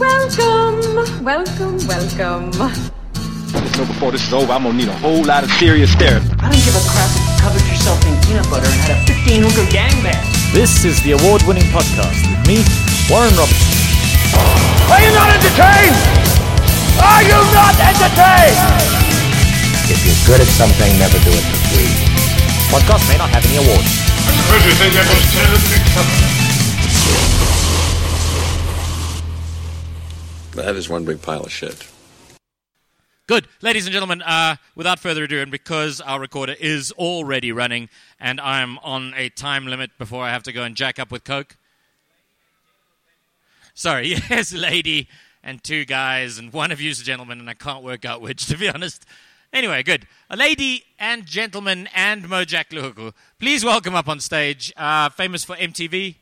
Welcome, welcome, welcome. Just know before this is over, I'm gonna need a whole lot of serious therapy. I don't give a crap if you covered yourself in peanut butter and had a 15 hooker gangbang. This is the award winning podcast with me, Warren Robertson. Are you not entertained? Are you not entertained? If you're good at something, never do it for free. Podcast may not have any awards. I suppose you think that was terribly That is one big pile of shit. Good. Ladies and gentlemen, uh, without further ado, and because our recorder is already running and I'm on a time limit before I have to go and jack up with Coke. Sorry, yes, lady and two guys, and one of you's a gentleman, and I can't work out which, to be honest. Anyway, good. A lady and gentleman and Mojak Lehoko. Please welcome up on stage, uh, famous for MTV,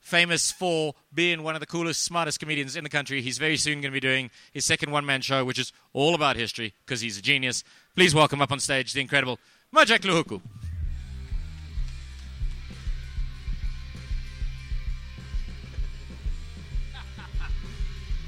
famous for being one of the coolest, smartest comedians in the country. He's very soon going to be doing his second one man show, which is all about history because he's a genius. Please welcome up on stage the incredible Mojak Lehoko.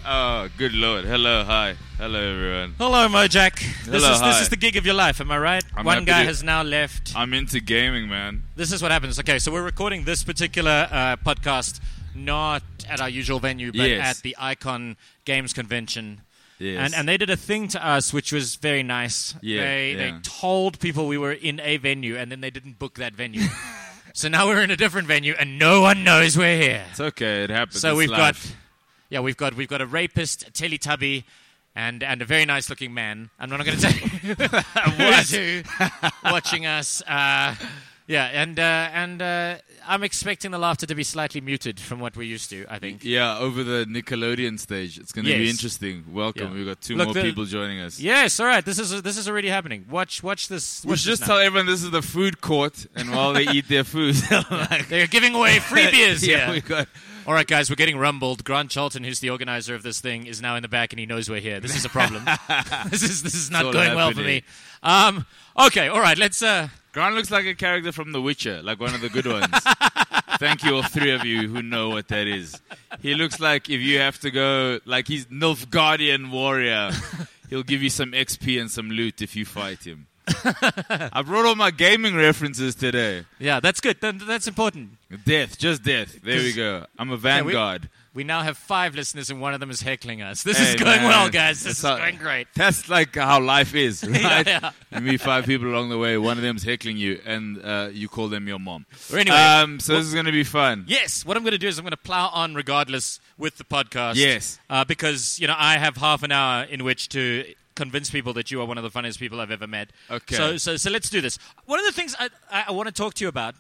Oh, good lord. Hello, hi. Hello, everyone. Hello. This Hello, is hi. this is the gig of your life, am I right? I'm one guy to- has now left. I'm into gaming, man. This is what happens. Okay, so we're recording this particular uh, podcast not at our usual venue, but Yes. at the Icon Games Convention. Yes. And, and they did a thing to us which was very nice. Yeah, they, they told people we were in a venue and then they didn't book that venue. so now we're in a different venue and no one knows we're here. It's okay. It happens. So It's we've life. got, yeah, we've got we've got a rapist, a Teletubby, and and a very nice looking man. I'm not going to tell you watching us. Uh, yeah, and uh, and uh, I'm expecting the laughter to be slightly muted from what we're used to. I think. Yeah, over the Nickelodeon stage. It's going to be interesting. Welcome. Yeah. We've got two Look, more the- people joining us. Yes, all right. This is this is already happening. Watch watch this. We watch should just now. tell everyone this is the food court, and while they eat their food, like, They're giving away free beers yeah, here. we got. All right, guys, we're getting rumbled. Grant Charlton, who's the organizer of this thing, is now in the back and he knows we're here. This is a problem. this is this is not going well for me. Um, okay, all right, let's. Uh, Grant looks like a character from The Witcher, like one of the good ones. Thank you, all three of you who know what that is. He looks like if you have to go, like he's Nilfgaardian warrior. He'll give you some XP and some loot if you fight him. I brought all my gaming references today. yeah, that's good. Then that's important. Death, just death. There we go. I'm a we- vanguard. We now have five listeners, and one of them is heckling us. This Hey, is going man. well, guys. This That's is how- going great. That's like how life is, right? yeah. You meet five people along the way. One of them's heckling you, and uh, you call them your mom. Or anyway, um, so this is going to be fun. Yes, what I'm going to do is I'm going to plow on regardless with the podcast. Yes. Uh, because, you know, I have half an hour in which to convince people that you are one of the funniest people I've ever met. Okay. So, so, so let's do this. One of the things I, I, I want to talk to you about,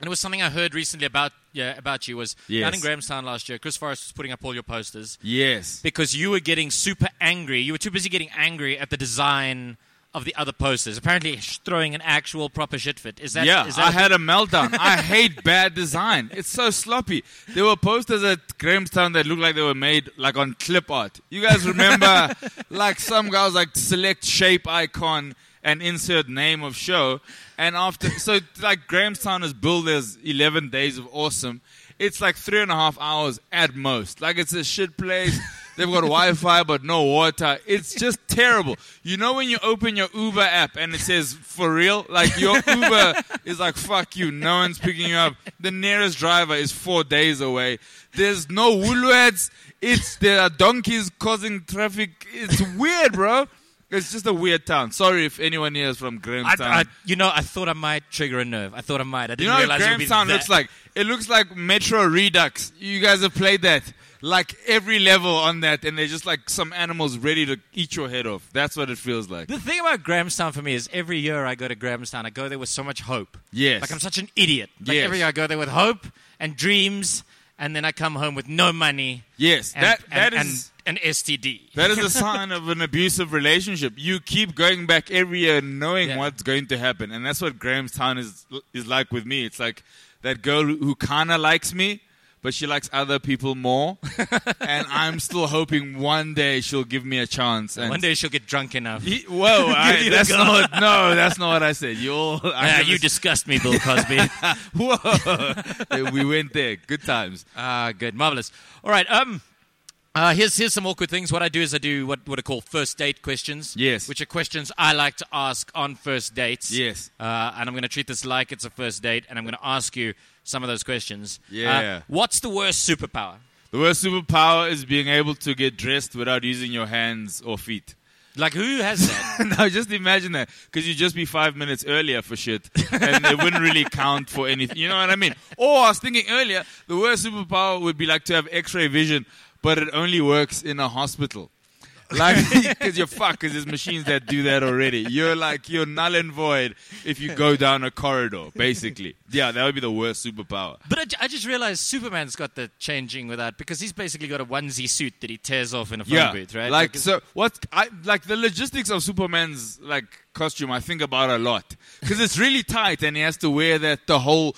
and it was something I heard recently about, yeah, about you, was Yes. down in Grahamstown last year, Chris Forrest was putting up all your posters Yes. because you were getting super angry. You were too busy getting angry at the design of the other posters. Apparently, throwing an actual proper shit fit. Is that? yeah, is that I had a meltdown. I hate bad design. It's so sloppy. There were posters at Grahamstown that looked like they were made like on clip art. You guys remember, like some guys like select shape icon and insert name of show, and after so like Grahamstown is billed as eleven days of awesome. It's like three and a half hours at most. Like it's a shit place. They've got Wi-Fi but no water. It's just terrible. You know when you open your Uber app and it says for real, like your Uber is like fuck you. No one's picking you up. The nearest driver is four days away. There's no Woolworths. It's there are donkeys causing traffic. It's weird, bro. It's just a weird town. Sorry if anyone here is from Grahamstown. I, you know, I thought I might trigger a nerve. I thought I might. I didn't You know what realize it would be Grahamstown looks like? It looks like Metro Redux. You guys have played that. Like every level on that, and they're just like some animals ready to eat your head off. That's what it feels like. The thing about Grahamstown for me is every year I go to Grahamstown, I go there with so much hope. Yes. Like I'm such an idiot. Like Yes. every year I go there with hope and dreams, and then I come home with no money. Yes, and, that and, that is and, an STD. that is a sign of an abusive relationship. You keep going back every year, knowing Yeah. what's going to happen, and that's what Grahamstown is is like with me. It's like that girl who, kind of likes me, but she likes other people more, and I'm still hoping one day she'll give me a chance. And One day she'll get drunk enough. Ye- Whoa, I, that's not no, that's not what I said. You all, I Ah, you disgust me, Bill Cosby. Whoa, we went there. Good times. Ah, good, marvelous. All right. Um, Uh, here's here's some awkward things. What I do is I do what what are called first date questions. Yes. Which are questions I like to ask on first dates. Yes. Uh, and I'm going to treat this like it's a first date, and I'm going to ask you some of those questions. Yeah. Uh, what's the worst superpower? The worst superpower is being able to get dressed without using your hands or feet. Like who has that? no, just imagine that. Because you'd just be five minutes earlier for shit. And it wouldn't really count for anything. You know what I mean? Or I was thinking earlier, the worst superpower would be like to have x ray vision, but it only works in a hospital. Like, because you're fucked, because there's machines that do that already. You're like, you're null and void if you go down a corridor, basically. Yeah, that would be the worst superpower. But I, ju- I just realized Superman's got the changing with that because he's basically got a onesie suit that he tears off in a phone yeah, booth, right? Like, it's- so what? I like the logistics of Superman's like costume. I think about a lot because it's really tight, and he has to wear that the whole.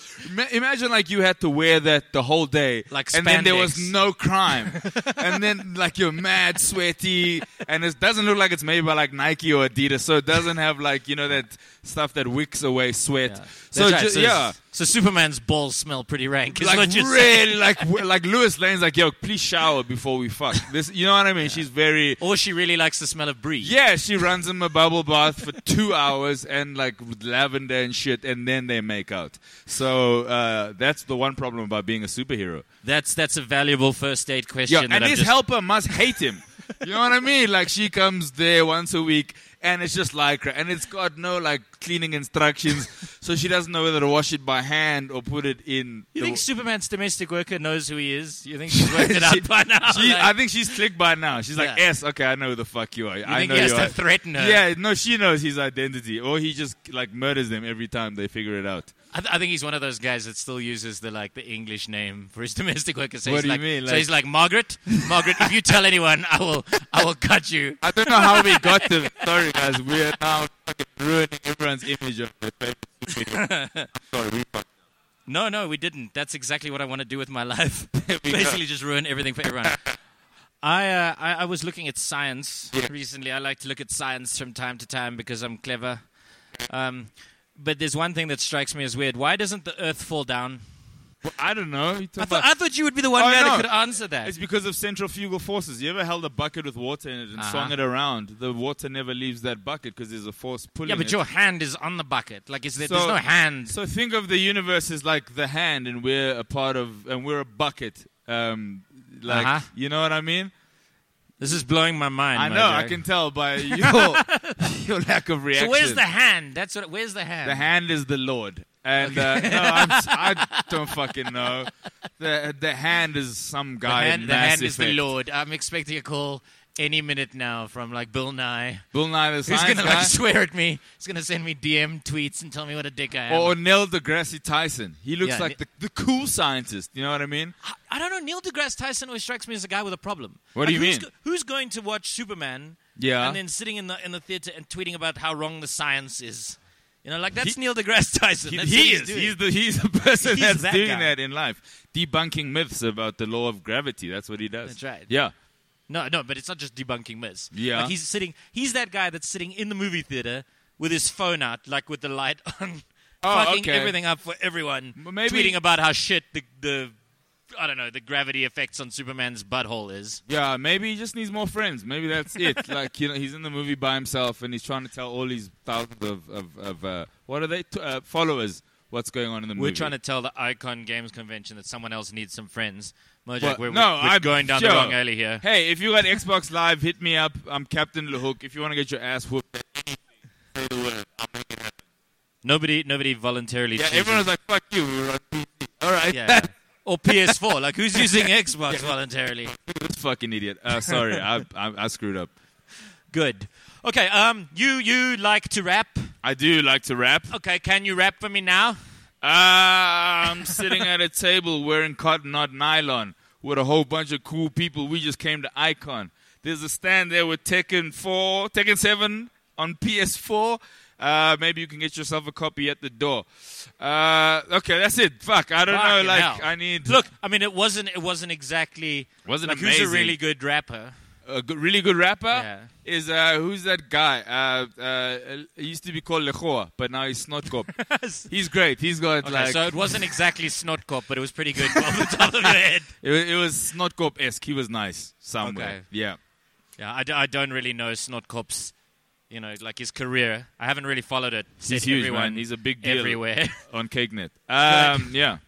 Imagine like you had to wear that the whole day, Like and then there was no crime, and then like you're mad sweaty, and it doesn't look like it's made by like Nike or Adidas, so it doesn't have like you know that stuff that wicks away sweat. Yeah. So right. ju- so, yeah. So Superman's balls smell pretty rank. Like really, like like Lois Lane's like, yo, please shower before we fuck. This, you know what I mean? She's very Or she really likes the smell of brie. Yeah, she runs him a bubble bath for two hours and like with lavender and shit, and then they make out. So uh, that's the one problem about being a superhero. That's that's a valuable first date question. Yeah, and his just- helper must hate him. You know what I mean? Like she comes there once a week, and it's just like and it's got no like cleaning instructions, so she doesn't know whether to wash it by hand or put it in. You think Superman's domestic worker knows who he is? You think she's worked it out by now? she- Like, I think she's clicked by now. She's like, Yeah. "Yes, okay, I know who the fuck you are. you I think know he has you to are." threaten her? Yeah, no, she knows his identity, or he just like murders them every time they figure it out. I, th- I think he's one of those guys that still uses the like the English name for his domestic workers. So What he's do you like, mean? so he's like Margaret, Margaret. If you tell anyone, I will, I will cut you. I don't know how we got to. Sorry, guys, we are now fucking ruining everyone's image of favorite. I'm sorry, we fucked. No, no, we didn't. That's exactly what I want to do with my life. Basically, just ruin everything for everyone. I, uh, I I was looking at science recently. I like to look at science from time to time because I'm clever. Um, but there's one thing that strikes me as weird. Why doesn't the Earth fall down? Well, I don't know. I thought, about- I thought you would be the one Oh, guy no. that could answer that. it's because of centrifugal forces. You ever held a bucket with water in it and Uh-huh. swung it around? The water never leaves that bucket because there's a force pulling yeah, but it. your hand is on the bucket. Like, is there, So- there's no hand. So think of the universe as like the hand, and we're a part of, and we're a bucket. Um, like Uh-huh. you know what I mean? This is blowing my mind. I know. I can tell by your your lack of reaction. So where's the hand? That's what. Where's the hand? The hand is the Lord. And uh, no, I'm, I don't fucking know. The the hand is some The guy. hand, in the hand is the Lord. I'm expecting a call any minute now from like Bill Nye. Bill Nye the Science gonna Guy, like swear at me? He's gonna send me DM tweets and tell me what a dick I am. or Neil deGrasse Tyson. He looks Yeah, like the, the cool scientist. You know what I mean? I- I don't know. Neil deGrasse Tyson always strikes me as a guy with a problem. What do you who's mean? go- who's going to watch Superman? Yeah. And then sitting in the in the theater and tweeting about how wrong the science is. You know, like that's He- Neil deGrasse Tyson. He, That's he he's is. doing. He's the he's the person He's that's that doing guy. that in life, debunking myths about the law of gravity. That's what he does. That's right. Yeah. No, no, but it's not just debunking myths. Yeah. Like he's sitting he's that guy that's sitting in the movie theater with his phone out, like with the light on, Oh, fucking okay. everything up for everyone. Maybe- tweeting about how shit the the I don't know, the gravity effects on Superman's butthole is. Yeah, maybe he just needs more friends. Maybe that's it. like you know, he's in the movie by himself, and he's trying to tell all these thousands of of, of uh, what are they T- uh, followers what's going on in the movie. We're trying to tell the Icon Games Convention that someone else needs some friends. Mojak, Well, we're, no, we're I'm going down sure. the wrong alley here. Hey, if you got Xbox Live, hit me up. I'm Captain Lahook. If you want to get your ass whooped, say the word. I'll make it happen. Nobody, nobody voluntarily. Yeah, chooses- everyone's like, "Fuck you." We were on PC. All right. yeah, yeah. or PS4. Like who's using Xbox voluntarily? this fucking idiot. Uh, sorry, I, I I screwed up. Good. Okay. Um, you you like to rap? I do like to rap. Okay. Can you rap for me now? Uh, I'm sitting at a table wearing cotton, not nylon, with a whole bunch of cool people. We just came to Icon. There's a stand there with Tekken 4, Tekken 7 on PS4. Uh, maybe you can get yourself a copy at the door. Uh, okay, that's it. Fuck, I don't know. Like, hell. I need. Look, I mean, it wasn't it wasn't exactly Wasn't like who's a really good rapper. A good, really good rapper Yeah. is uh, who's that guy? Uh, uh, he used to be called Lechoa, but now he's Snotkop. he's great. He's got Okay, like so it wasn't exactly Snotkop, but it was pretty good off the top of your head. it, it was Snotkop esque. He was nice somewhere. Okay. Yeah. Yeah, I, d- I don't really know Snotkop's, you know, like his career. I haven't really followed it. He's huge, man. He's a big deal everywhere. on CakeNet. Um, yeah.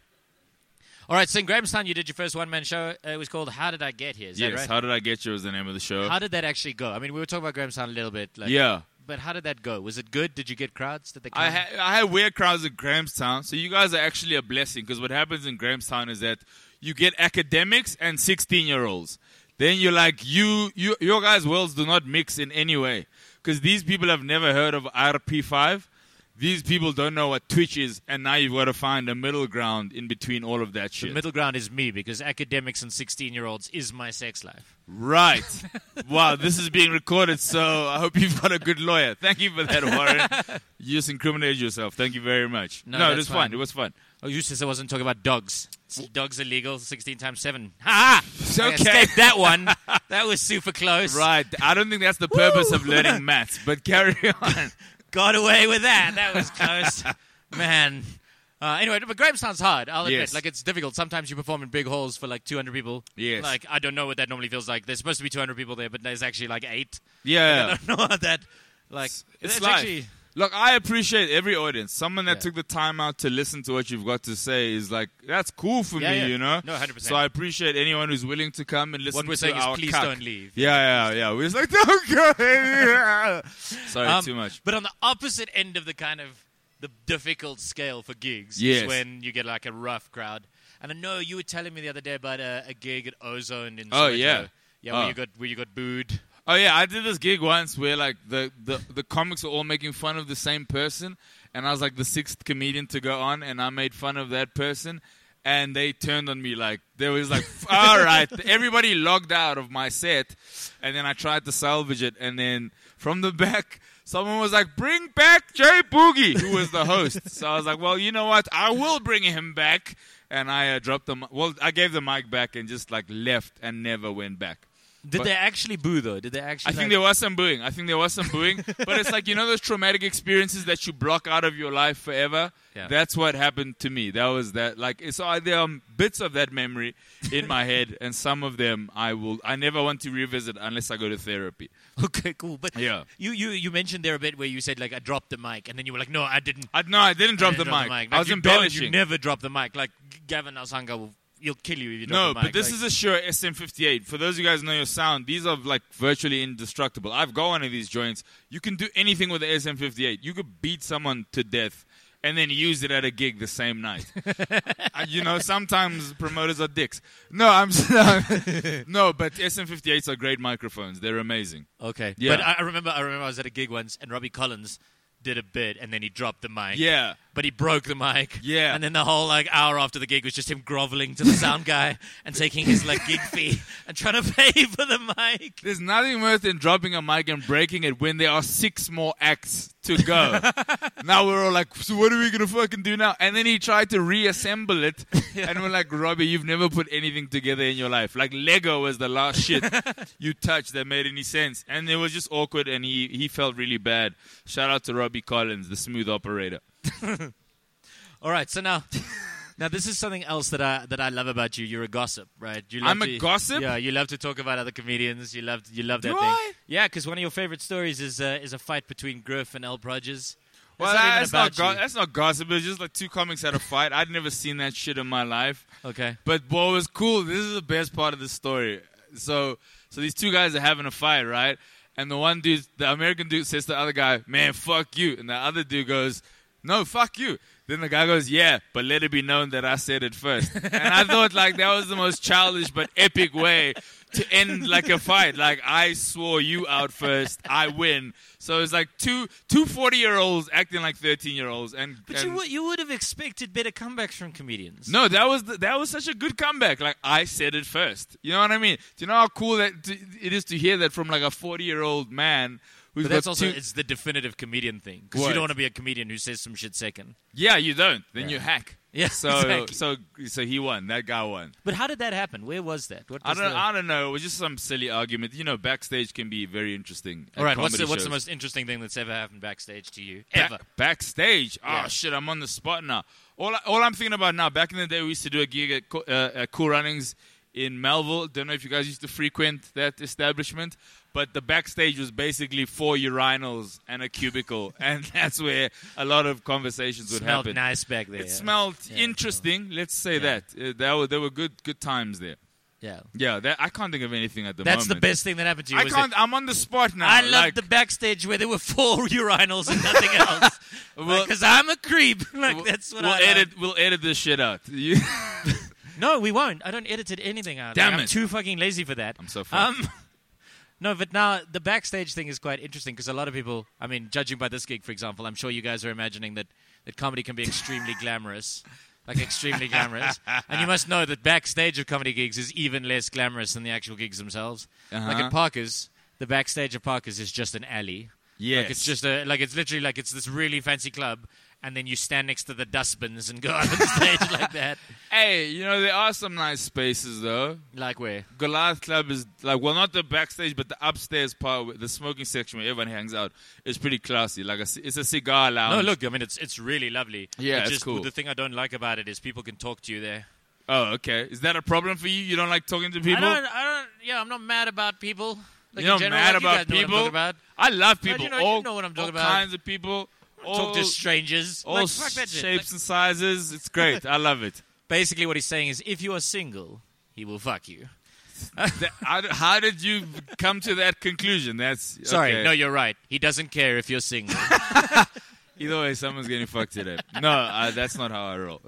All right, so in Grahamstown, you did your first one man show. It was called How Did I Get Here? Is yes. that right? How did I get Here Was the name of the show. How did that actually go? I mean, we were talking about Grahamstown a little bit. Like, yeah. But how did that go? Was it good? Did you get crowds? Did they come? I, ha- I had weird crowds at Grahamstown, so you guys are actually a blessing because what happens in Grahamstown is that you get academics and 16 year olds. Then you're like, you, you, your guys' worlds do not mix in any way because these people have never heard of RP5. These people don't know what Twitch is, and now you've got to find a middle ground in between all of that shit. the middle ground is me because academics and 16 year olds is my sex life. Right. wow, this is being recorded, so I hope you've got a good lawyer. Thank you for that, Warren. you just incriminated yourself. Thank you very much. No, No, it was fun. fine. It was fun. Oh, you said I wasn't talking about dogs. Dogs illegal, 16 times 7. Ha! Ah! I okay. escaped that one. That was super close. Right. I don't think that's the purpose of learning maths, but carry on. Got away with that. That was close. Man. Uh, anyway, but Grahamstown's hard. I'll admit, Yes. like it's difficult. Sometimes you perform in big halls for like 200 people. Yes. Like I don't know what that normally feels like. There's supposed to be 200 people there, but there's actually like eight. Yeah. I don't know what that. Like It's it's life. actually. Look, I appreciate every audience. Someone that Yeah. took the time out to listen to what you've got to say is like, that's cool for Yeah, me, yeah. you know? No, 100%. So I appreciate anyone who's willing to come and listen What we're to saying is please cuck. don't leave. Yeah, yeah, yeah. We're just like, don't go. Sorry, Um, too much. But on the opposite end of the kind of the difficult scale for gigs Yes. is when you get like a rough crowd. And I know you were telling me the other day about a, a gig at Ozone in Oh, yeah. yeah, where Oh. you got where you got booed. Oh yeah, I did this gig once where like the, the, the comics were all making fun of the same person, and I was like the sixth comedian to go on, and I made fun of that person, and they turned on me like there was like all right, everybody logged out of my set, and then I tried to salvage it, and then from the back. Someone was like, "Bring back Jay Boogie," who was the host. so I was like, "Well, you know what? I will bring him back." And I uh, dropped the well, I gave the mic back and just like left and never went back. Did But- they actually boo though? Did they actually? I actually? think there was some booing. I think there was some booing. but it's like, you know, those traumatic experiences that you block out of your life forever? Yeah. That's what happened to me. That was that. Like, it's, uh, there are bits of that memory in my head, and some of them I will, I never want to revisit unless I go to therapy. Okay, cool. But Yeah. you, you you mentioned there a bit where you said like I dropped the mic, and then you were like, no, I didn't. I, no, I didn't drop, I didn't the, mic. Like, I was you embellishing. You never drop the mic. Like Gavin Alsanga he'll kill you if you drop No, but this Like- is a Shure SM58. For those of you guys who know your sound, these are like virtually indestructible. I've got one of these joints. You can do anything with the SM58. You could beat someone to death and then use it at a gig the same night. Uh, you know, sometimes promoters are dicks. No, I'm no, but SM58s are great microphones. They're amazing. Okay. Yeah. But I remember I remember I was at a gig once and Robbie Collins did a bit and then he dropped the mic. Yeah. But he broke the mic. Yeah. And then the whole like hour after the gig was just him groveling to the sound guy and taking his like gig fee and trying to pay for the mic. There's nothing worse than dropping a mic and breaking it when there are six more acts to go. now we're all like, so what are we gonna fucking do now? And then he tried to reassemble it, and we're like, Robbie, you've never put anything together in your life. Like Lego was the last shit you touched that made any sense, and it was just awkward, and he he felt really bad. Shout out to Robbie Collins, the smooth operator. All right, so now now this is something else that I that I love about you. You're a gossip, right? You love I'm a to- gossip? Yeah, you love to talk about other comedians. You love you love that Do thing. I? Yeah, because one of your favorite stories is uh, is a fight between Griff and El Prodiges. Well, That's not that's not, go- that's not gossip. It's just like two comics had a fight. I'd never seen that shit in my life. Okay. But what was cool, this is the best part of the story. So so these two guys are having a fight, right? And the one dude, the American dude says to the other guy, Man, fuck you. And the other dude goes, No, fuck you. Then the guy goes, Yeah, but let it be known that I said it first. and I thought like that was the most childish but epic way to end like a fight. Like I swore you out first, I win. So it's like two two 40 year olds acting like 13 year olds and But and- you would you would have expected better comebacks from comedians. no, that was the, that was such a good comeback. Like I said it first. You know what I mean? Do you know how cool that t- it is to hear that from like a forty-year-old man But that's also two- it's the definitive comedian thing because you don't want to be a comedian who says some shit second. yeah, you don't. Then Yeah. you hack. Yeah, So exactly. so so he won. That guy won. But how did that happen? Where was that? What I don't the- I don't know. It was just some silly argument. You know, backstage can be very interesting. All right, what's the, what's the most interesting thing that's ever happened backstage to you? Ever? backstage. Oh Yeah. shit, I'm on the spot now. All I, all I'm thinking about now. Back in the day, we used to do a gig at, uh, at Cool Runnings in Melville. Don't know if you guys used to frequent that establishment, but the backstage was basically four urinals and a cubicle, and that's where a lot of conversations would Smelled happen. nice back there. It smelled Yeah. interesting. Let's say Yeah. that. Uh, there were there were good good times there. Yeah. Yeah, that, I can't think of anything at the That's the best thing that happened to you. I can't. that- I'm on the spot now. I love like, the backstage where there were four urinals and nothing else. Well- Because I'm a creep. like We'll- that's what we'll I edit. We'll edit this shit out. No, we won't. I don't edit anything out. Damn it! I'm it. too fucking lazy for that. I'm so fucked. Um, no, but now the backstage thing is quite interesting because a lot of people, I mean, judging by this gig, for example, I'm sure you guys are imagining that, that comedy can be extremely glamorous. Like, extremely glamorous. And you must know that backstage of comedy gigs is even less glamorous than the actual gigs themselves. Like Uh-huh. at Parker's, the backstage of Parker's is just an alley. Yes. Like it's just a like it's literally like it's this really fancy club, and then you stand next to the dustbins and go out on stage like that. Hey, you know there are some nice spaces though. Like where? Goliath Club is like well, not the backstage, but the upstairs part, where- the smoking section where everyone hangs out, is pretty classy. Like a, it's a cigar lounge. No, look, I mean it's it's really lovely. Yeah, It's it's just cool. the thing I don't like about it is people can talk to you there. Oh, okay. Is that a problem for you? You don't like talking to people? I don't, I don't. Yeah, I'm not mad about people. Like You're not general, mad like you about guys know what I'm people? about. I love people. you know- you all, know what I'm talking all about. kinds of people. All, Talk to strangers. all like, fuck shapes Like, and sizes. It's great. I love it. basically, what he's saying is, if you are single, he will fuck you. How, did you come to that conclusion? That's Sorry, okay. no, you're right. He doesn't care if you're single. Either way, someone's getting fucked today. No, uh, that's not how I roll.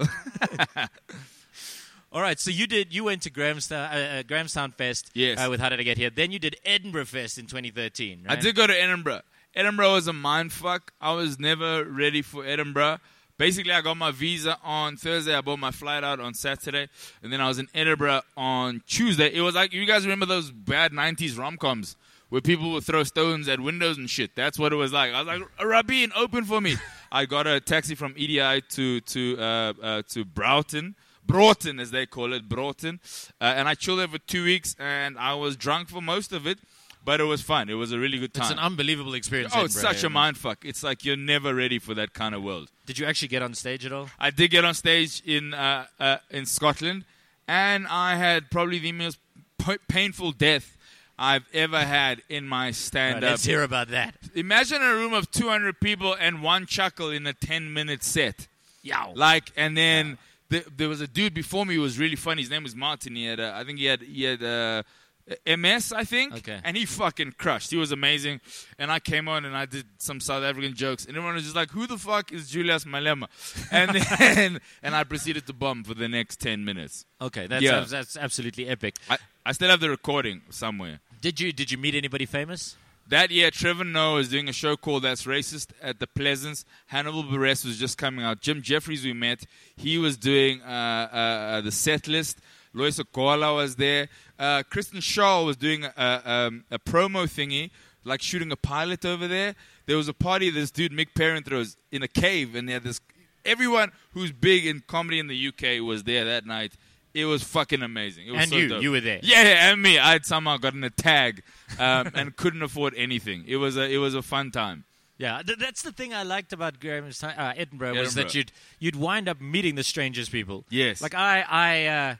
All right, so you did. You went to Grahamstown, uh, uh, Grahamstown Fest. Yes. Uh, with How Did I Get Here? Then you did Edinburgh Fest in 2013. I did go to Edinburgh. Edinburgh was a mind fuck. I was never ready for Edinburgh. Basically, I got my visa on Thursday. I bought my flight out on Saturday, and then I was in Edinburgh on Tuesday. It was like you guys remember those bad '90s rom coms where people would throw stones at windows and shit. That's what it was like. I was like, Rabin, open for me. I got a taxi from EDI to to uh, uh, to Broughton. Broughton, as they call it, Broughton. Uh, and I chilled there for two weeks, and I was drunk for most of it, but it was fun. It was a really good time. It's an unbelievable experience. Oh, it's Edinburgh, such a mind fuck. It's like you're never ready for that kind of world. Did you actually get on stage at all? I did get on stage in uh, uh, in Scotland, and I had probably the most p- painful death I've ever had in my stand up. let's hear about that. Imagine a room of 200 people and one chuckle in a 10 minute set. Yeah. Like, and then th- there was a dude before me who was really funny. His name was Martin. He had, uh, I think he had, he had uh, MS, I think. Okay. And he fucking crushed. He was amazing. And I came on and I did some South African jokes. And everyone was just like, who the fuck is Julius Malema? And then, and I proceeded to bomb for the next 10 minutes. Okay, that's Yeah. that's absolutely epic. I, I still have the recording somewhere. Did you did you meet anybody famous? That year, Trevor Noah was doing a show called That's Racist at the Pleasance. Hannibal Buress was just coming out. Jim Jeffries, we met. He was doing uh, uh, uh, the set list. Loyiso Gola was there. Uh, Kristen Shaw was doing a, um, a promo thingy, like shooting a pilot over there. There was a party. This dude, Mick Perrin, was in a cave, and they had this. Everyone who's big in comedy in the UK was there that night. It was fucking amazing. It was And so you, dope. you were there. Yeah, yeah, and me. I had somehow gotten a tag um, and couldn't afford anything. It was a it was a fun time. Yeah, th- that's the thing I liked about Grahamstown, uh, Edinburgh, was that you'd you'd wind up meeting the strangest people. Yes. Like I I uh,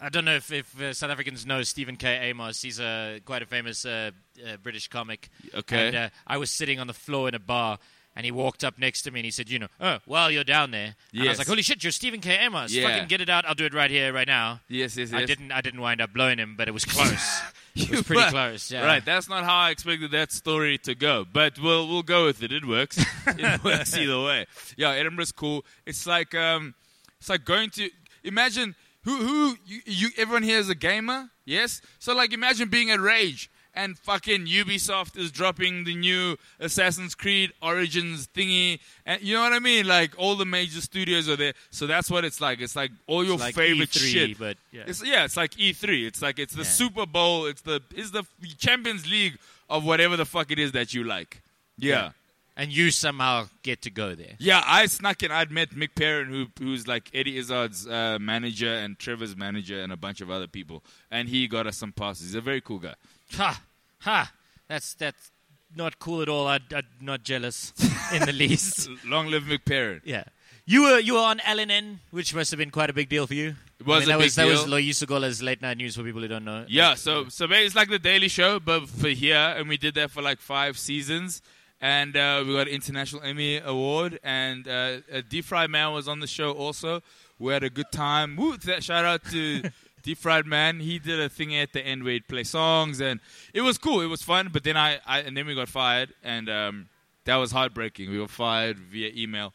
I don't know if, if uh, South Africans know Stephen K. Amos. He's a quite a famous uh, uh, British comic. Okay. And uh, I was sitting on the floor in a bar. And he walked up next to me and he said, "You know, oh, while you're down there." And I was like, "Holy shit, you're Stephen K. Amos! Yeah. Fucking get it out! I'll do it right here, right now." Yes, yes, yes. I didn't. I didn't wind up blowing him, but it was close. it was pretty close. Yeah. Right, that's not how I expected that story to go, but we'll we'll go with it. It works. it works either way. Yeah, Edinburgh's cool. It's like um, it's like going to imagine who who you, you everyone here is a gamer, yes. So like imagine being at Rage and fucking Ubisoft is dropping the new Assassin's Creed Origins thingy, and you know what I mean? Like all the major studios are there, so that's what it's like. It's like all your like favorite E3, shit. but yeah. It's yeah, it's like E3. It's like it's the Yeah. Super Bowl. It's the it's the Champions League of whatever the fuck it is that you like. Yeah. And you somehow get to go there. Yeah, I snuck in. I'd met Mick Perrin, who who's like Eddie Izzard's uh, manager and Trevor's manager and a bunch of other people, and he got us some passes. He's a very cool guy. Ha ha. That's that's not cool at all. I'm not jealous in the least. Long live Mick Perrin. Yeah. You were you were on LNN, which must have been quite a big deal for you. It was I mean, a that big was that deal. was Loyiso Gola's late night news for people who don't know. Yeah, so so it's like the Daily Show, but for here, and we did that for like five seasons, and uh, we got an international Emmy award, and uh, uh, Deep Fried Man was on the show also. We had a good time. Woo, that shout out to Deep Fried Man. He did a thing at the end where he'd play songs, and it was cool. It was fun. But then I, I and then we got fired, and um, that was heartbreaking. We were fired via email.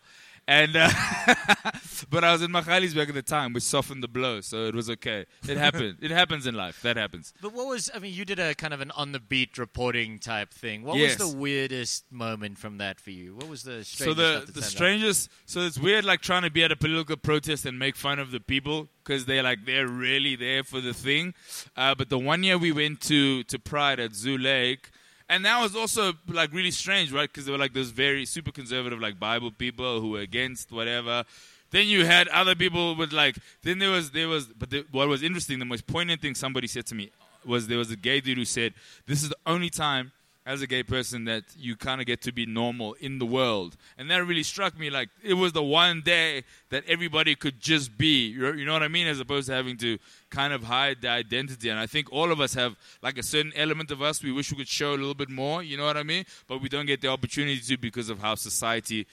And uh, but I was in Magaliesberg at the time, which softened the blow, so it was okay. It happened. it happens in life. That happens. But what was I mean? You did a kind of an on the beat reporting type thing. What Yes. was the weirdest moment from that for you? What was the so strangest the that the out? strangest so it's weird like trying to be at a political protest and make fun of the people because they're like they're really there for the thing uh, but the one year we went to to pride at zoo lake and that was also like really strange right? Because there were like those very super conservative like bible people who were against whatever. Then you had other people with like then there was there was but the, what was interesting the most poignant thing somebody said to me was there was a gay dude who said this is the only time as a gay person that you kind of get to be normal in the world. And that really struck me like it was the one day that everybody could just be. You know what I mean? As opposed to having to kind of hide the identity. And I think all of us have like a certain element of us we wish we could show a little bit more. You know what I mean? But we don't get the opportunity to because of how society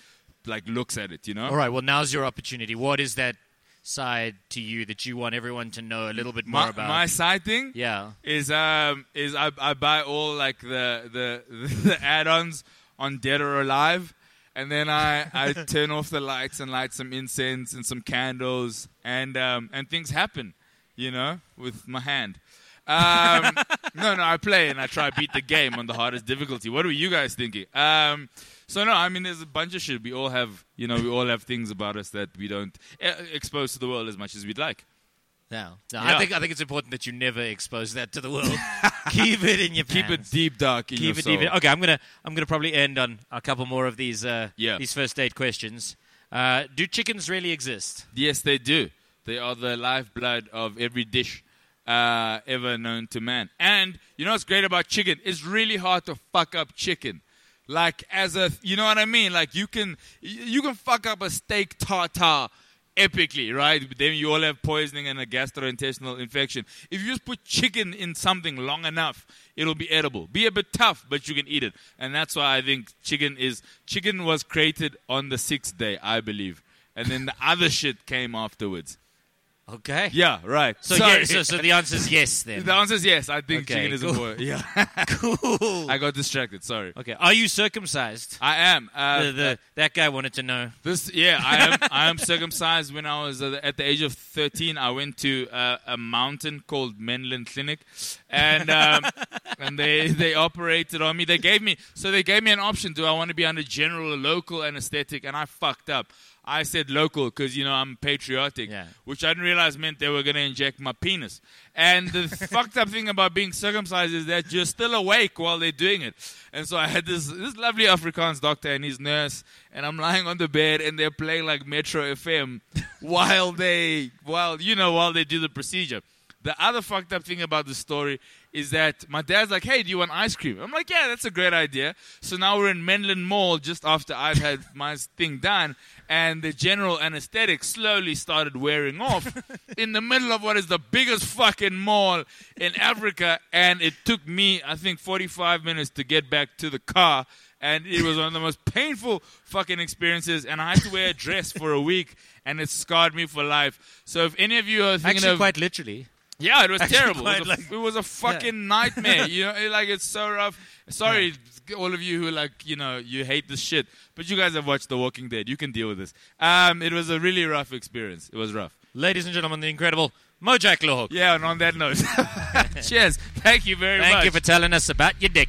like looks at it. You know? All right. Well, now's your opportunity. What is that side to you that you want everyone to know a little bit more My, about? my side thing. yeah. is um is I, I buy all like the the the add-ons on Dead or Alive, and then I I turn off the lights and light some incense and some candles, and um and things happen, you know, with my hand. Um, no, no, I play and I try to beat the game on the hardest difficulty. What were you guys thinking? Um, so no, I mean, there's a bunch of shit. We all have, you know, we all have things about us that we don't uh, expose to the world as much as we'd like. No. no Yeah. I think I think it's important that you never expose that to the world. Keep it in your pants. Keep it deep, dark in Keep your it soul. deep. in- Okay, I'm gonna I'm gonna probably end on a couple more of these uh, Yeah. these first date questions. Uh, do chickens really exist? Yes, they do. They are the lifeblood of every dish uh, ever known to man. And you know what's great about chicken? It's really hard to fuck up chicken. Like as a, you know what I mean? Like you can, you can fuck up a steak tartare epically, right? Then you all have poisoning and a gastrointestinal infection. If you just put chicken in something long enough, it'll be edible. Be a bit tough, but you can eat it. And that's why I think chicken is chicken was created on the sixth day, I believe, and then the other shit came afterwards. Okay. Yeah, right. So, Sorry. yeah, so so the answer is yes then. the answer is yes. I think Okay, chicken is cool. important. Yeah, cool. I got distracted. Sorry. Okay. Are you circumcised? I am. Uh, the, the, that guy wanted to know. This, yeah, I am. I am circumcised. When I was uh, at the age of thirteen, I went to uh, a mountain called Menlyn Clinic, and um, and they they operated on me. They gave me so they gave me an option. Do I want to be under general or local anesthetic? And I fucked up. I said local because you know I'm patriotic, Yeah. which I didn't realize meant they were going to inject my penis. And the fucked up thing about being circumcised is that you're still awake while they're doing it. And so I had this this lovely Afrikaans doctor and his nurse, and I'm lying on the bed and they're playing like Metro FM while they while you know while they do the procedure. The other fucked up thing about the story is that my dad's like, "Hey, do you want ice cream?" I'm like, "Yeah, that's a great idea." So now we're in Menlyn Mall just after I've had my thing done, and the general anesthetic slowly started wearing off in the middle of what is the biggest fucking mall in Africa, and it took me, I think, 45 minutes to get back to the car. And it was one of the most painful fucking experiences. And I had to wear a dress for a week, and it scarred me for life. So if any of you are thinking Actually, of quite literally. Yeah, it was Actually terrible. It was, a, like- it was a fucking nightmare. You know, it- like it's so rough. Sorry, all of you who like, you know, you hate this shit, but you guys have watched The Walking Dead. You can deal with this. Um, it was a really rough experience. It was rough. Ladies and gentlemen, the incredible Mojak Lehoko. Yeah, and on that note, cheers. Thank you very Thank much. Thank you for telling us about your dick.